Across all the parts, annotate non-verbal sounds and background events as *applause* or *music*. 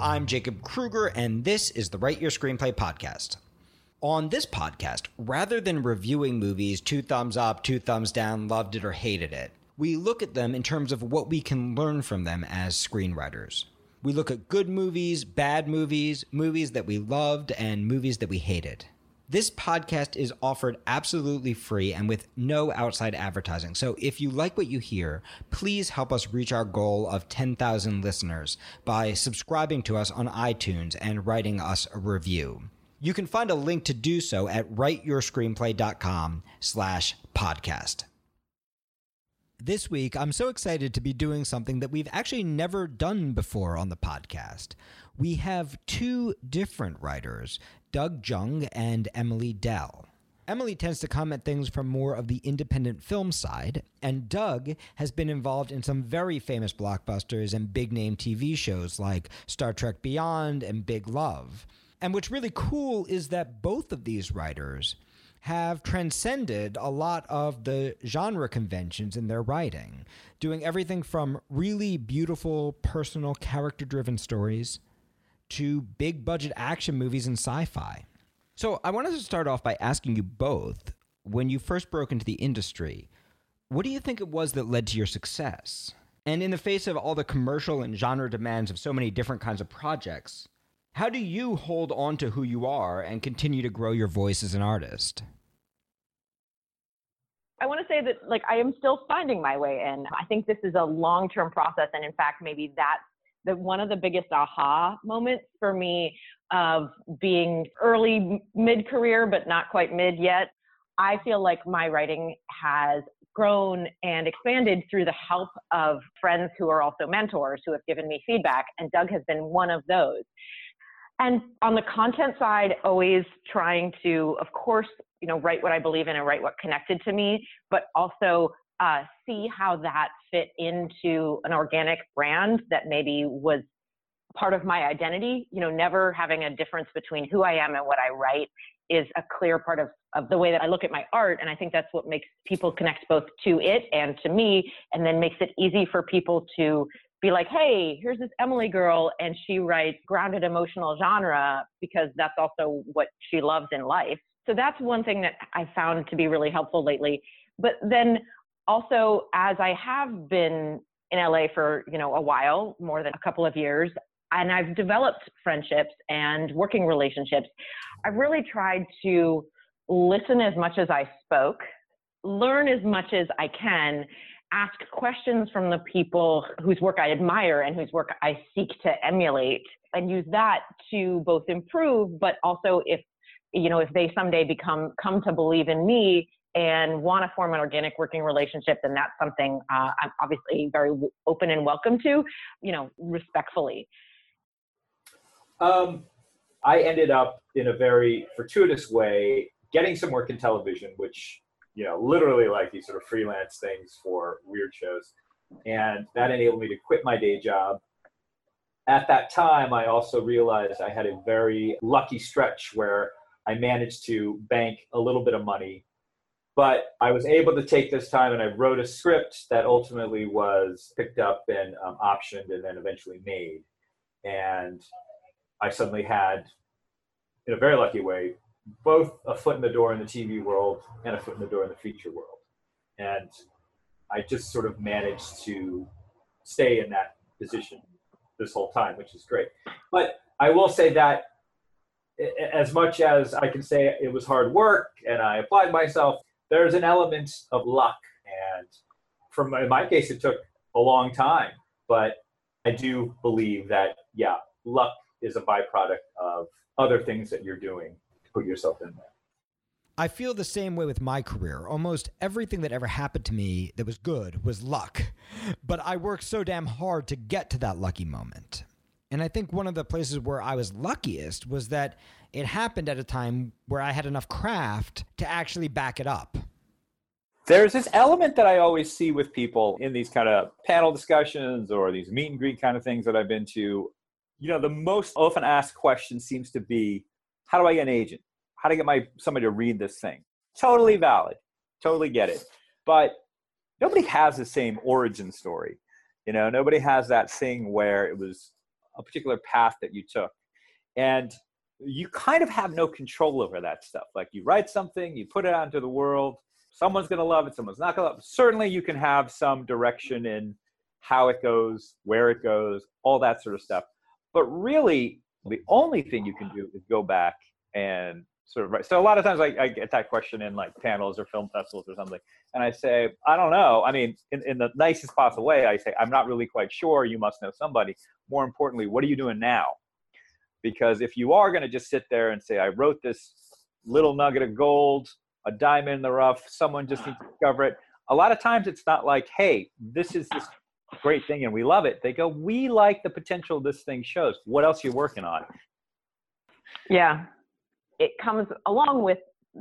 I'm Jacob Krueger, and this is the Write Your Screenplay podcast. On this podcast, rather than reviewing movies two thumbs up, two thumbs down, loved it or hated it, we look at them in terms of what we can learn from them as screenwriters. We look at good movies, bad movies, movies that we loved, and movies that we hated. This podcast is offered absolutely free and with no outside advertising. So if you like what you hear, please help us reach our goal of 10,000 listeners by subscribing to us on iTunes and writing us a review. You can find a link to do so at writeyourscreenplay.com slash podcast. This week, I'm so excited to be doing something that we've actually never done before on the podcast. We have two different writers Doug Jung and Emily Dell. Emily tends to come at things from more of the independent film side, and Doug has been involved in some very famous blockbusters and big name TV shows like Star Trek Beyond and Big Love. And what's really cool is that both of these writers have transcended a lot of the genre conventions in their writing, doing everything from really beautiful, personal, character driven stories to big budget action movies and sci fi. So I wanted to start off by asking you both when you first broke into the industry, what do you think it was that led to your success? And in the face of all the commercial and genre demands of so many different kinds of projects, how do you hold on to who you are and continue to grow your voice as an artist? I want to say that like I am still finding my way in. I think this is a long-term process and in fact maybe that's the one of the biggest aha moments for me of being early mid career but not quite mid yet i feel like my writing has grown and expanded through the help of friends who are also mentors who have given me feedback and doug has been one of those. And on the content side always trying to of course you know write what i believe in and write what connected to me but also uh, see how that fit into an organic brand that maybe was part of my identity. You know, never having a difference between who I am and what I write is a clear part of, of the way that I look at my art. And I think that's what makes people connect both to it and to me, and then makes it easy for people to be like, hey, here's this Emily girl, and she writes grounded emotional genre because that's also what she loves in life. So that's one thing that I found to be really helpful lately. But then also, as I have been in LA for you know a while, more than a couple of years, and I've developed friendships and working relationships, I've really tried to listen as much as I spoke, learn as much as I can, ask questions from the people whose work I admire and whose work I seek to emulate, and use that to both improve, but also if you know if they someday become come to believe in me and want to form an organic working relationship, then that's something uh, I'm obviously very open and welcome to, you know, respectfully. Um, I ended up in a very fortuitous way getting some work in television, which, you know, literally like these sort of freelance things for weird shows. And that enabled me to quit my day job. At that time, I also realized I had a very lucky stretch where I managed to bank a little bit of money but I was able to take this time and I wrote a script that ultimately was picked up and um, optioned and then eventually made. And I suddenly had, in a very lucky way, both a foot in the door in the TV world and a foot in the door in the feature world. And I just sort of managed to stay in that position this whole time, which is great. But I will say that as much as I can say it was hard work and I applied myself, there's an element of luck. And from in my case, it took a long time, but I do believe that, yeah, luck is a byproduct of other things that you're doing to put yourself in there. I feel the same way with my career. Almost everything that ever happened to me that was good was luck. *laughs* But I worked so damn hard to get to that lucky moment. And I think one of the places where I was luckiest was that it happened at a time where I had enough craft to actually back it up. There's this element that I always see with people in these kind of panel discussions or these meet and greet kind of things that I've been to. You know, the most often asked question seems to be, how do I get an agent? How do I get my somebody to read this thing? Totally valid. Totally get it. But nobody has the same origin story. You know, nobody has that thing where it was a particular path that you took. And you kind of have no control over that stuff. Like you write something, you put it out into the world, someone's going to love it, someone's not going to love it. Certainly you can have some direction in how it goes, where it goes, all that sort of stuff. But really, the only thing you can do is go back and sort of write. So a lot of times I, I get that question in like panels or film festivals or something. And I say, I don't know. I mean, in, in the nicest possible way, I say, I'm not really quite sure. You must know somebody. More importantly, what are you doing now? Because if you are going to just sit there and say, I wrote this little nugget of gold, a diamond in the rough, someone just needs to discover it. A lot of times it's not like, hey, this is this great thing and we love it. They go, we like the potential this thing shows. What else are you working on? Yeah. It comes along with,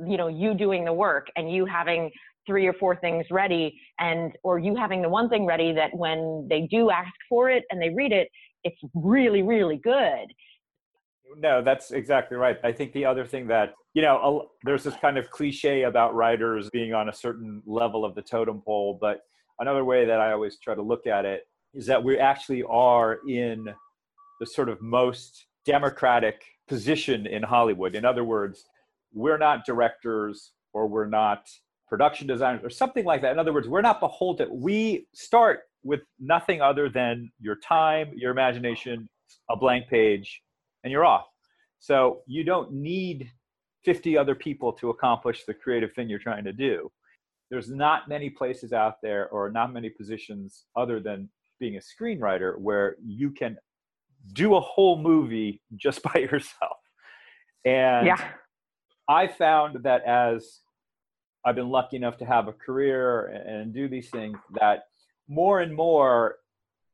you know, you doing the work and you having three or four things ready and or you having the one thing ready that when they do ask for it and they read it, it's really, really good. No, that's exactly right. I think the other thing that, you know, there's this kind of cliche about writers being on a certain level of the totem pole, but another way that I always try to look at it is that we actually are in the sort of most democratic position in Hollywood. In other words, we're not directors or we're not production designers or something like that. In other words, we're not beholden. We start with nothing other than your time, your imagination, a blank page, and you're off. So you don't need 50 other people to accomplish the creative thing you're trying to do there's not many places out there or not many positions other than being a screenwriter where you can do a whole movie *laughs* just by yourself. And yeah. I found that as I've been lucky enough to have a career and do these things, that more and more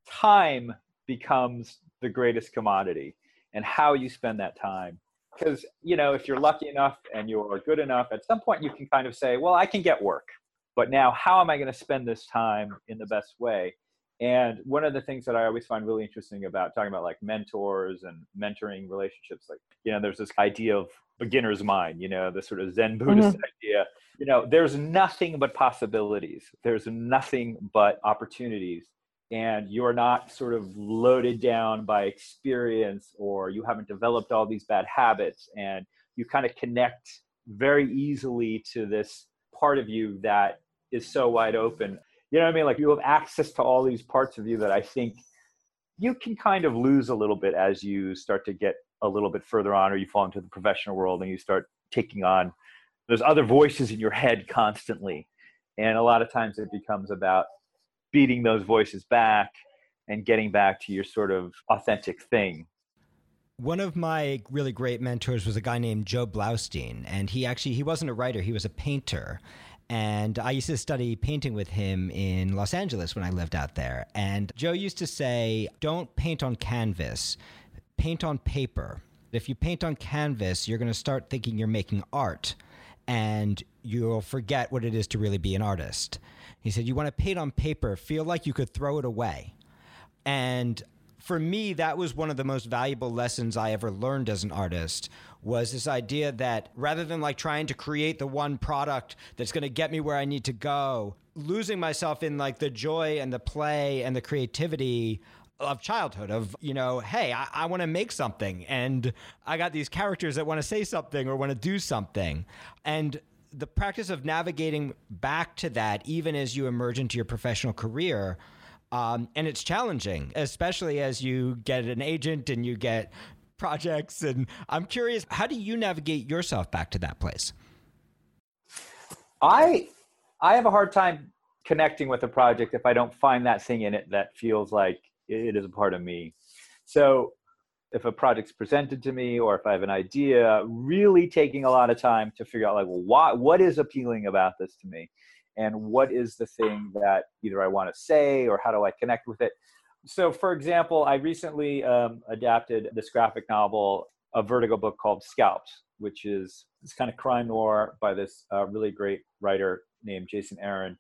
time becomes the greatest commodity and how you spend that time. Because, you know, if you're lucky enough and you're good enough, at some point you can kind of say, well, I can get work but now how am i going to spend this time in the best way and one of the things that i always find really interesting about talking about like mentors and mentoring relationships like you know there's this idea of beginner's mind you know the sort of zen buddhist mm-hmm. idea you know there's nothing but possibilities there's nothing but opportunities and you're not sort of loaded down by experience or you haven't developed all these bad habits and you kind of connect very easily to this part of you that is so wide open. You know what I mean? Like you have access to all these parts of you that I think you can kind of lose a little bit as you start to get a little bit further on or you fall into the professional world and you start taking on there's other voices in your head constantly. And a lot of times it becomes about beating those voices back and getting back to your sort of authentic thing. One of my really great mentors was a guy named Joe Blaustein, and he actually he wasn't a writer; he was a painter. And I used to study painting with him in Los Angeles when I lived out there. And Joe used to say, "Don't paint on canvas, paint on paper. If you paint on canvas, you're going to start thinking you're making art." and you'll forget what it is to really be an artist. He said, You want to paint on paper, feel like you could throw it away. And for me, that was one of the most valuable lessons I ever learned as an artist was this idea that rather than like trying to create the one product that's going to get me where I need to go, losing myself in like the joy and the play and the creativity of childhood of you know hey i, I want to make something and i got these characters that want to say something or want to do something and the practice of navigating back to that even as you emerge into your professional career um, and it's challenging, especially as you get an agent and you get projects. And I'm curious, how do you navigate yourself back to that place? I I have a hard time connecting with a project if I don't find that thing in it that feels like it is a part of me. So if a project's presented to me or if I have an idea, really taking a lot of time to figure out like, well, why, what is appealing about this to me? and what is the thing that either I want to say or how do I connect with it. So, for example, I recently um, adapted this graphic novel, a Vertigo book called Scalps, which is this kind of crime noir by this uh, really great writer named Jason Aaron.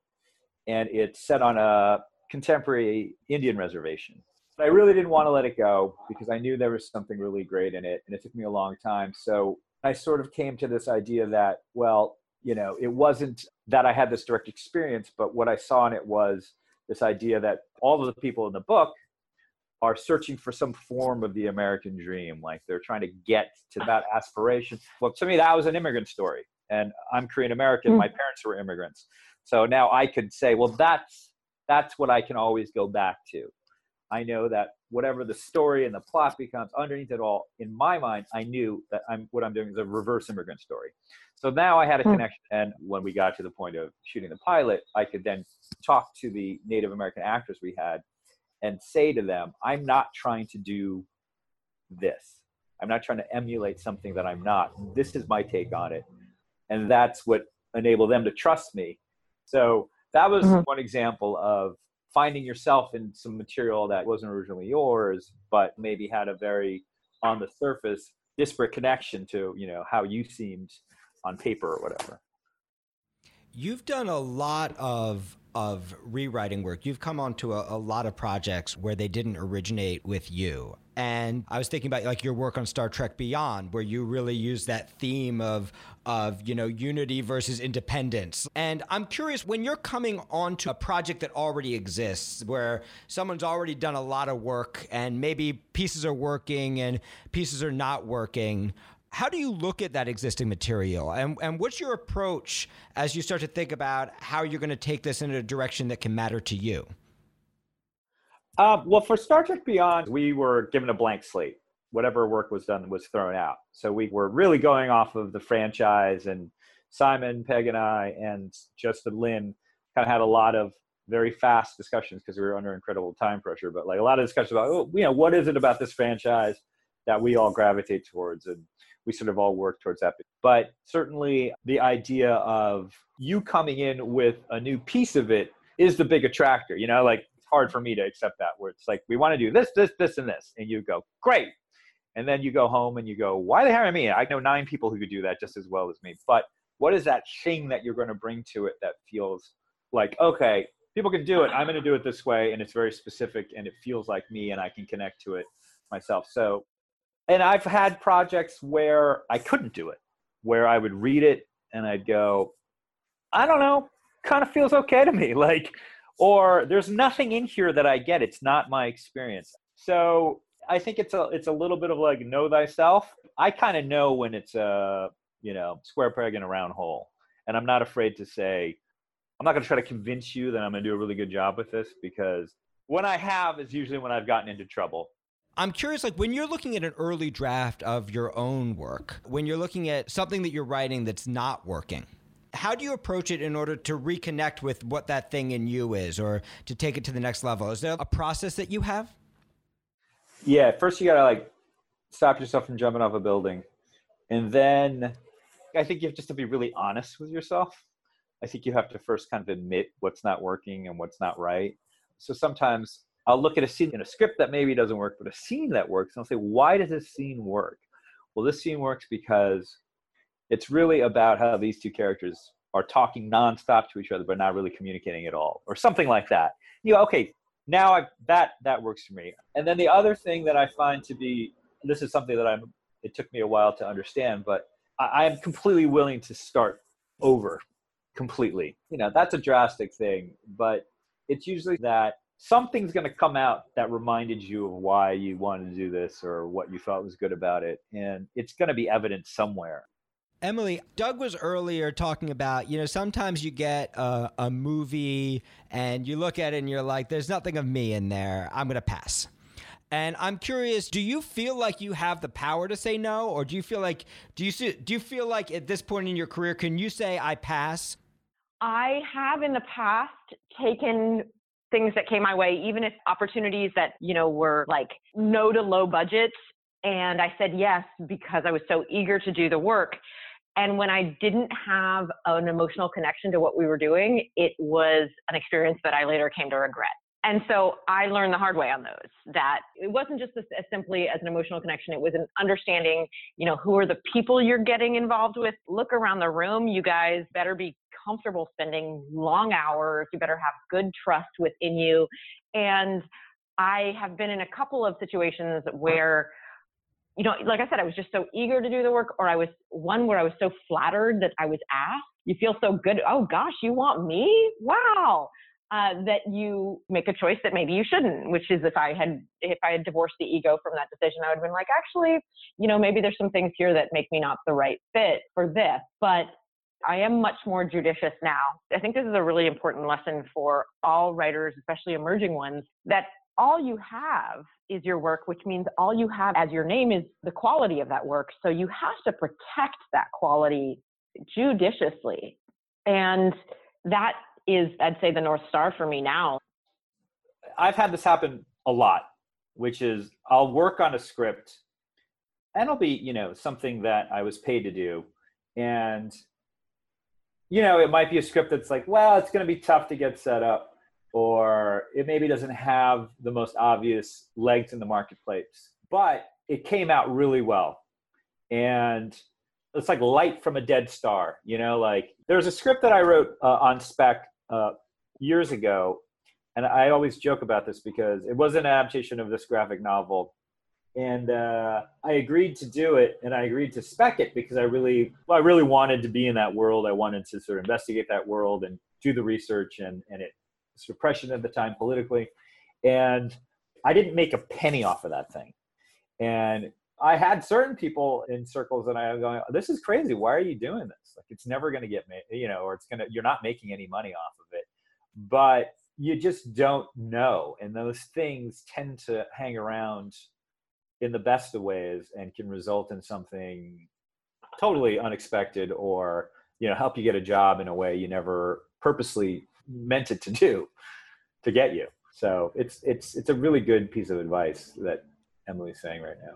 And it's set on a contemporary Indian reservation. But I really didn't want to let it go because I knew there was something really great in it, and it took me a long time. So I sort of came to this idea that, well, you know, it wasn't that I had this direct experience, but what I saw in it was this idea that all of the people in the book are searching for some form of the American dream. Like they're trying to get to that aspiration. Well, to me, that was an immigrant story. And I'm Korean American. Mm. My parents were immigrants. So now I could say, well, that's that's what I can always go back to. I know that whatever the story and the plot becomes underneath it all, in my mind, I knew that I'm what I'm doing is a reverse immigrant story. So now I had a hmm. connection, and when we got to the point of shooting the pilot, I could then talk to the Native American actors we had and say to them, I'm not trying to do this. I'm not trying to emulate something that I'm not. This is my take on it. And that's what enabled them to trust me. So that was mm-hmm. one example of finding yourself in some material that wasn't originally yours, but maybe had a very on the surface disparate connection to, you know, how you seemed on paper or whatever. You've done a lot of of rewriting work. You've come onto a, a lot of projects where they didn't originate with you. And I was thinking about like your work on Star Trek Beyond, where you really use that theme of of you know unity versus independence. And I'm curious when you're coming onto a project that already exists, where someone's already done a lot of work, and maybe pieces are working and pieces are not working how do you look at that existing material? And, and what's your approach as you start to think about how you're going to take this in a direction that can matter to you? Uh, well for star trek beyond we were given a blank slate. Whatever work was done was thrown out. So we were really going off of the franchise and simon pegg and i and justin lin kind of had a lot of very fast discussions because we were under incredible time pressure but like a lot of discussions about oh, you know what is it about this franchise that we all gravitate towards? And we sort of all work towards that. But certainly the idea of you coming in with a new piece of it is the big attractor. You know, like it's hard for me to accept that where it's like, we want to do this, this, this, and this. And you go, great. And then you go home and you go, why the hell me? I know nine people who could do that just as well as me. But what is that thing that you're going to bring to it that feels like, okay, people can do it. I'm going to do it this way. And it's very specific and it feels like me and I can connect to it myself. So and I've had projects where I couldn't do it, where I would read it and I'd go, I don't know, kind of feels okay to me. *laughs* Like, or there's nothing in here that I get. It's not my experience. So I think it's a it's a little bit of like know thyself. I kind of know when it's a you know square peg in a round hole, and I'm not afraid to say I'm not going to try to convince you that I'm going to do a really good job with this because when I have is usually when I've gotten into trouble. I'm curious, like when you're looking at an early draft of your own work, when you're looking at something that you're writing that's not working, how do you approach it in order to reconnect with what that thing in you is or to take it to the next level? Is there a process that you have? Yeah, first you gotta like stop yourself from jumping off a building. And then I think you have just to be really honest with yourself. I think you have to first kind of admit what's not working and what's not right. So sometimes I'll look at a scene in a script that maybe doesn't work, but a scene that works, and I'll say, why does this scene work? Well, this scene works because it's really about how these two characters are talking nonstop to each other, but not really communicating at all, or something like that. You know, okay, now I, that that works for me. And then the other thing that I find to be this is something that I'm. It took me a while to understand, but I, I am completely willing to start over completely. You know, that's a drastic thing, but it's usually that something's going to come out that reminded you of why you wanted to do this or what you thought was good about it. And it's going to be evident somewhere. Emily, Doug was earlier talking about, you know, sometimes you get a, a, movie and you look at it and you're like, there's nothing of me in there. I'm going to pass. And I'm curious, do you feel like you have the power to say no? Or do you feel like, do you, do you feel like at this point in your career, can you say, I pass? I have in the past taken things that came my way, even if opportunities that, you know, were like no to low budgets. And I said yes because I was so eager to do the work. And when I didn't have an emotional connection to what we were doing, it was an experience that I later came to regret. And so I learned the hard way on those that it wasn't just as, as, simply as an emotional connection. It was an understanding, you know, who are the people you're getting involved with. Look around the room. You guys better be comfortable spending long hours. You better have good trust within you. And I have been in a couple of situations where, you know, like I said, I was just so eager to do the work, or I was one where I was so flattered that I was asked. You feel so good. Oh gosh, you want me? Wow. uh, that you make a choice that maybe you shouldn't. Which is if I had if I had divorced the ego from that decision, I would have been like, actually, you know, maybe there's some things here that make me not the right fit for this. But I am much more judicious now. I think this is a really important lesson for all writers, especially emerging ones, that all you have is your work, which means all you have as your name is the quality of that work. So you have to protect that quality judiciously. And that is, I'd say, the North Star for me now. I've had this happen a lot, which is I'll work on a script and it'll be, you know, something that I was paid to do. And, you know, it might be a script that's like, well, it's going to be tough to get set up or it maybe doesn't have the most obvious legs in the marketplace, but it came out really well. And it's like light from a dead star, you know, like there's a script that I wrote uh, on spec uh, years ago. And I always joke about this because it was an adaptation of this graphic novel. And uh, I agreed to do it and I agreed to spec it because I really, well, I really wanted to be in that world. I wanted to sort of investigate that world and do the research and, and it suppression at the time politically. And I didn't make a penny off of that thing. And I had certain people in circles that I was going, this is crazy. Why are you doing this? Like it's never going to get made, you know, or it's going to, you're not making any money off of it. But you just don't know. And those things tend to hang around in the best of ways and can result in something totally unexpected or, you know, help you get a job in a way you never purposely meant it to do to get you. So it's it's it's a really good piece of advice that Emily's saying right now.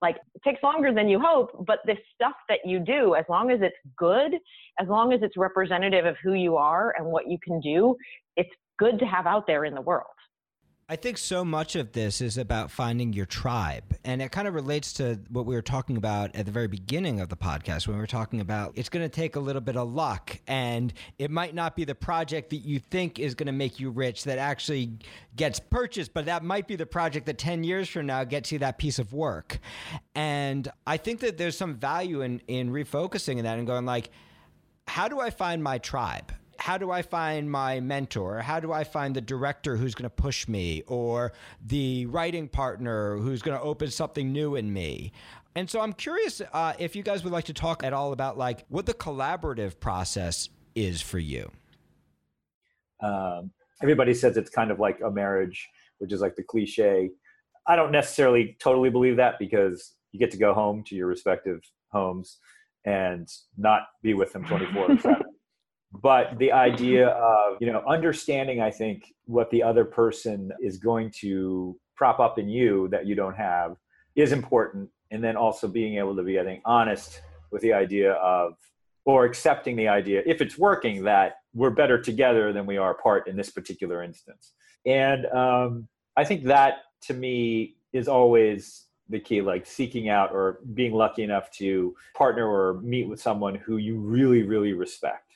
Like it takes longer than you hope, but the stuff that you do, as long as it's good, as long as it's representative of who you are and what you can do, it's good to have out there in the world. I think so much of this is about finding your tribe. And it kind of relates to what we were talking about at the very beginning of the podcast when we were talking about it's going to take a little bit of luck and it might not be the project that you think is going to make you rich that actually gets purchased, but that might be the project that 10 years from now gets you that piece of work. And I think that there's some value in in refocusing in that and going like how do I find my tribe? How do I find my mentor? How do I find the director who's going to push me or the writing partner who's going to open something new in me? And so I'm curious uh, if you guys would like to talk at all about like what the collaborative process is for you. Um, everybody says it's kind of like a marriage, which is like the cliche. I don't necessarily totally believe that because you get to go home to your respective homes and not be with them 24 7 *laughs* but the idea of you know understanding i think what the other person is going to prop up in you that you don't have is important. And then also being able to be i think honest with the idea of or accepting the idea if it's working that we're better together than we are apart in this particular instance. And um, i think that to me is always the key like seeking out or being lucky enough to partner or meet with someone who you really really respect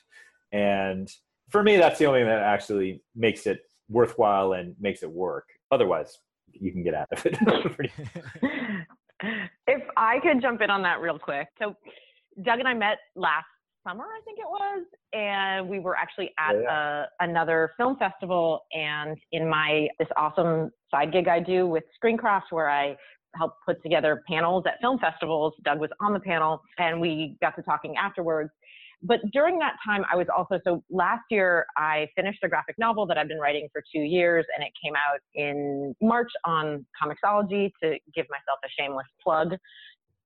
and for me, that's the only thing that actually makes it worthwhile and makes it work. Otherwise, you can get out of it. *laughs* *laughs* if I could jump in on that real quick. So, Doug and I met last summer, I think it was, and we were actually at yeah. a, another film festival. And in my this awesome side gig I do with Screencraft, where I help put together panels at film festivals, Doug was on the panel, and we got to talking afterwards. But during that time, I was also, so last year, I finished a graphic novel that I've been writing for two years, and it came out in March on Comixology to give myself a shameless plug.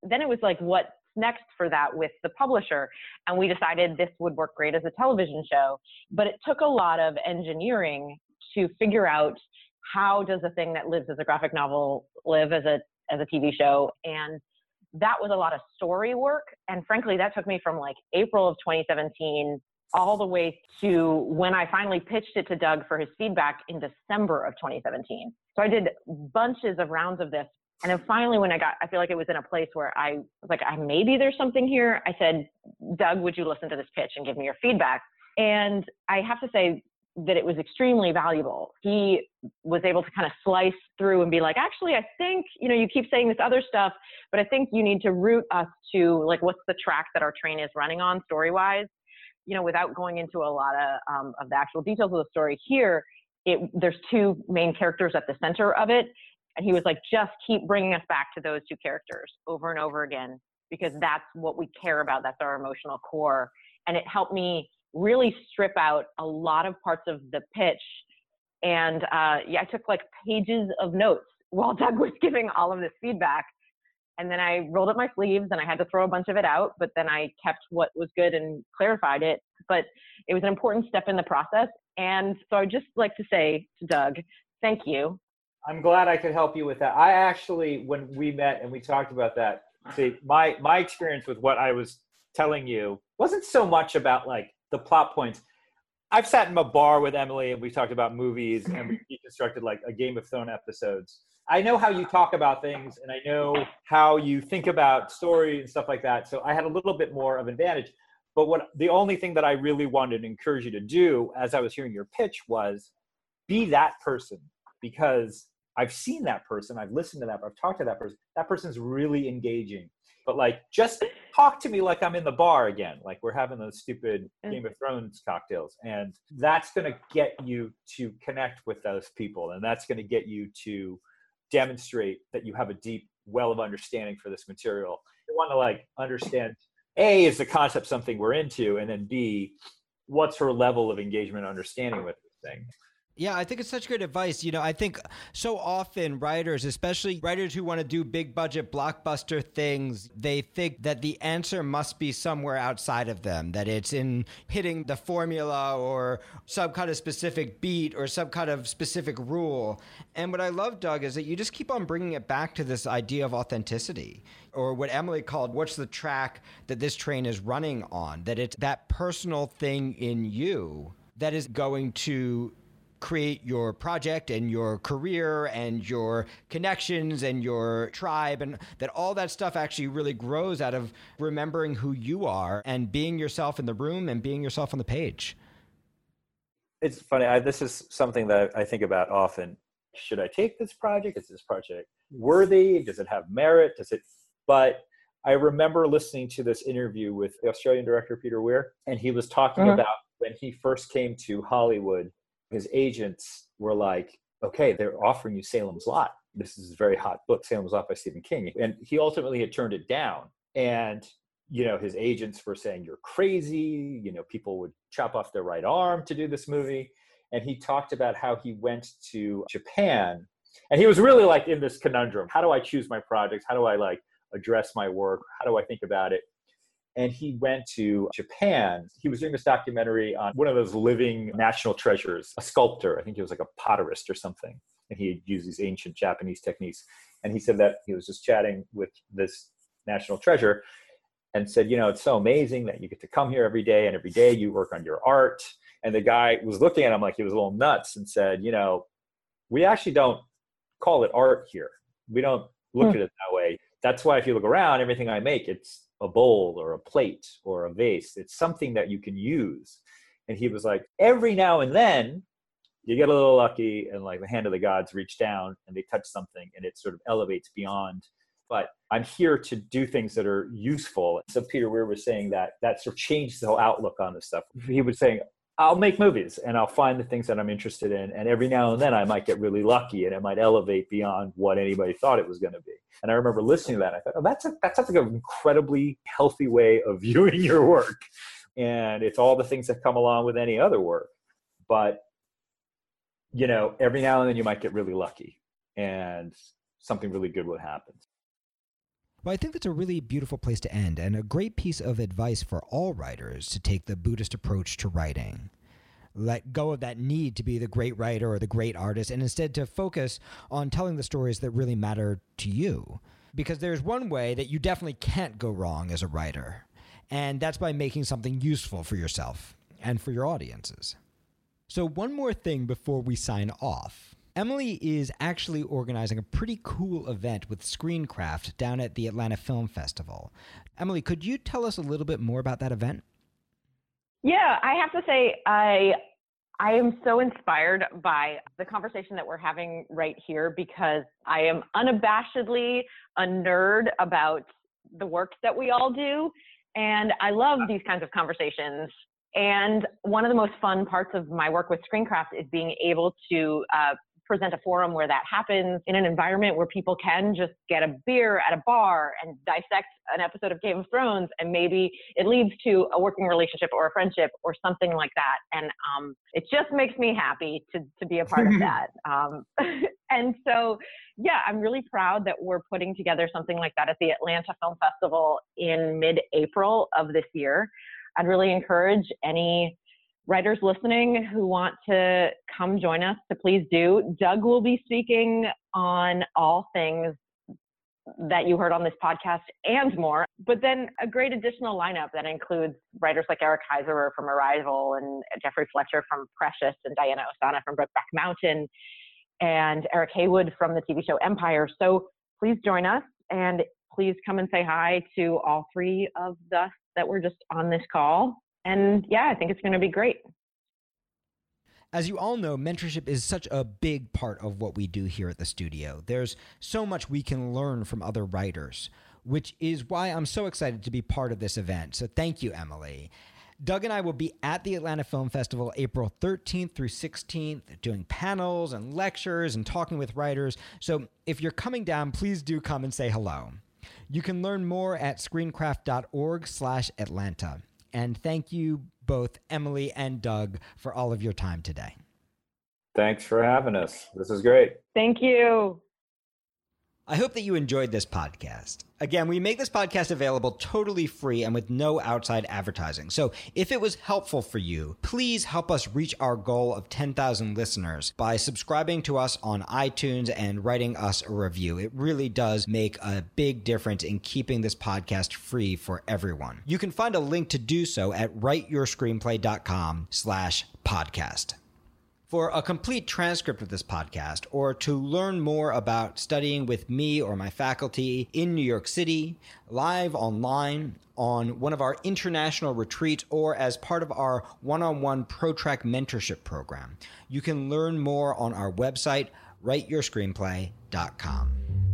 Then it was like, what's next for that with the publisher? And we decided this would work great as a television show. But it took a lot of engineering to figure out how does a thing that lives as a graphic novel live as a as a TV show and that was a lot of story work. And frankly, that took me from like April of 2017 all the way to when I finally pitched it to Doug for his feedback in December of 2017. So I did bunches of rounds of this. And then finally, when I got, I feel like it was in a place where I was like, I, maybe there's something here. I said, Doug, would you listen to this pitch and give me your feedback? And I have to say, that it was extremely valuable. He was able to kind of slice through and be like, actually, I think, you know, you keep saying this other stuff, but I think you need to root us to like, what's the track that our train is running on story wise? you know, without going into a lot of um, of the actual details of the story here, it there's two main characters at the center of it, and he was like, just keep bringing us back to those two characters over and over again because that's what we care about. That's our emotional core, and it helped me really strip out a lot of parts of the pitch. And uh, yeah, I took like pages of notes while *laughs* Doug was giving all of this feedback. And then I rolled up my sleeves and I had to throw a bunch of it out, but then I kept what was good and clarified it. But it was an important step in the process. And so I'd just like to say to Doug, thank you. I'm glad I could help you with that. I actually, when we met and we talked about that, see, my my experience with what I was telling you wasn't so much about like the plot points. I've sat in a bar with Emily and we talked about movies and we *laughs* deconstructed like a Game of Thrones episodes. I know how you talk about things and I know how you think about story and stuff like that. So I had a little bit more of an advantage. But what the only thing that I really wanted to encourage you to do as I was hearing your pitch was be that person because I've seen that person, I've listened to that, I've talked to that person. That person's really engaging. But like, just talk to me like I'm in the bar again, like we're having those stupid mm. Game of Thrones cocktails, and that's going to get you to connect with those people, and that's going to get you to demonstrate that you have a deep well of understanding for this material. You want to like understand a is the concept something we're into, and then b what's her level of engagement, understanding with this thing. Yeah, I think it's such great advice. You know, I think so often writers, especially writers who want to do big budget blockbuster things, they think that the answer must be somewhere outside of them, that it's in hitting the formula or some kind of specific beat or some kind of specific rule. And what I love, Doug, is that you just keep on bringing it back to this idea of authenticity or what Emily called what's the track that this train is running on, that it's that personal thing in you that is going to create your project and your career and your connections and your tribe and that all that stuff actually really grows out of remembering who you are and being yourself in the room and being yourself on the page. It's funny I, this is something that i think about often. Should i take this project? Is this project worthy? Does it have merit? Does it but i remember listening to this interview with the australian director peter weir and he was talking mm-hmm. about when he first came to hollywood his agents were like, okay, they're offering you Salem's Lot. This is a very hot book, Salem's Lot by Stephen King. And he ultimately had turned it down. And, you know, his agents were saying, you're crazy. You know, people would chop off their right arm to do this movie. And he talked about how he went to Japan. And he was really like in this conundrum. How do I choose my projects? How do I like address my work? How do I think about it? And he went to Japan. He was doing this documentary on one of those living national treasures, a sculptor. I think he was like a potterist or something. And he used these ancient Japanese techniques. And he said that he was just chatting with this national treasure and said, You know, it's so amazing that you get to come here every day and every day you work on your art. And the guy was looking at him like he was a little nuts and said, You know, we actually don't call it art here. We don't look hmm. at it that way. That's why if you look around, everything I make, it's a bowl or a plate or a vase. It's something that you can use. And he was like, every now and then you get a little lucky and like the hand of the gods reach down and they touch something and it sort of elevates beyond. But I'm here to do things that are useful. So Peter Weir was saying that that sort of changed the whole outlook on this stuff. He was saying, I'll make movies and I'll find the things that I'm interested in. And every now and then I might get really lucky and it might elevate beyond what anybody thought it was going to be. And I remember listening to that. I thought, oh, that's a, that sounds like an incredibly healthy way of *laughs* viewing your work. And it's all the things that come along with any other work. But, you know, every now and then you might get really lucky and something really good would happen. Well, I think that's a really beautiful place to end and a great piece of advice for all writers to take the Buddhist approach to writing. Let go of that need to be the great writer or the great artist and instead to focus on telling the stories that really matter to you. Because there's one way that you definitely can't go wrong as a writer, and that's by making something useful for yourself and for your audiences. So, one more thing before we sign off. Emily is actually organizing a pretty cool event with Screencraft down at the Atlanta Film Festival. Emily, could you tell us a little bit more about that event? Yeah, I have to say I I am so inspired by the conversation that we're having right here because I am unabashedly a nerd about the work that we all do and I love these kinds of conversations And one of the most fun parts of my work with Screencraft is being able to uh, present a forum where that happens in an environment where people can just get a beer at a bar and dissect an episode of Game of Thrones, and maybe it leads to a working relationship or a friendship or something like that. And um, it just makes me happy to to be a part of that. *laughs* Um, *laughs* and so, yeah, I'm really proud that we're putting together something like that at the Atlanta Film Festival in mid-April of this year. I'd really encourage any writers listening who want to come join us to please do. Doug will be speaking on all things that you heard on this podcast and more, but then a great additional lineup that includes writers like Eric Heisserer from Arrival and Geoffrey Fletcher from Precious and Diana Ossana from Brokeback Mountain and Eric Haywood from the TV show Empire. So please join us and please come and say hi to all three of us that were just on this call and yeah, I think it's going to be great. As you all know, mentorship is such a big part of what we do here at the studio. There's so much we can learn from other writers, which is why I'm so excited to be part of this event. So thank you, Emily. Doug and I will be at the Atlanta Film Festival April 13th through 16th, doing panels and lectures and talking with writers. So if you're coming down, please do come and say hello. You can learn more at screencraft.org/atlanta. And thank you both, Emily and Doug, for all of your time today. Thanks for having us. This is great. Thank you. I hope that you enjoyed this podcast. Again, we make this podcast available totally free and with no outside advertising. So if it was helpful for you, please help us reach our goal of 10,000 listeners by subscribing to us on iTunes and writing us a review. It really does make a big difference in keeping this podcast free for everyone. You can find a link to do so at writeyourscreenplay.com slash podcast. For a complete transcript of this podcast, or to learn more about studying with me or my faculty in New York City, live online, on one of our international retreats, or as part of our one on one ProTrack mentorship program, you can learn more on our website, writeyourscreenplay.com.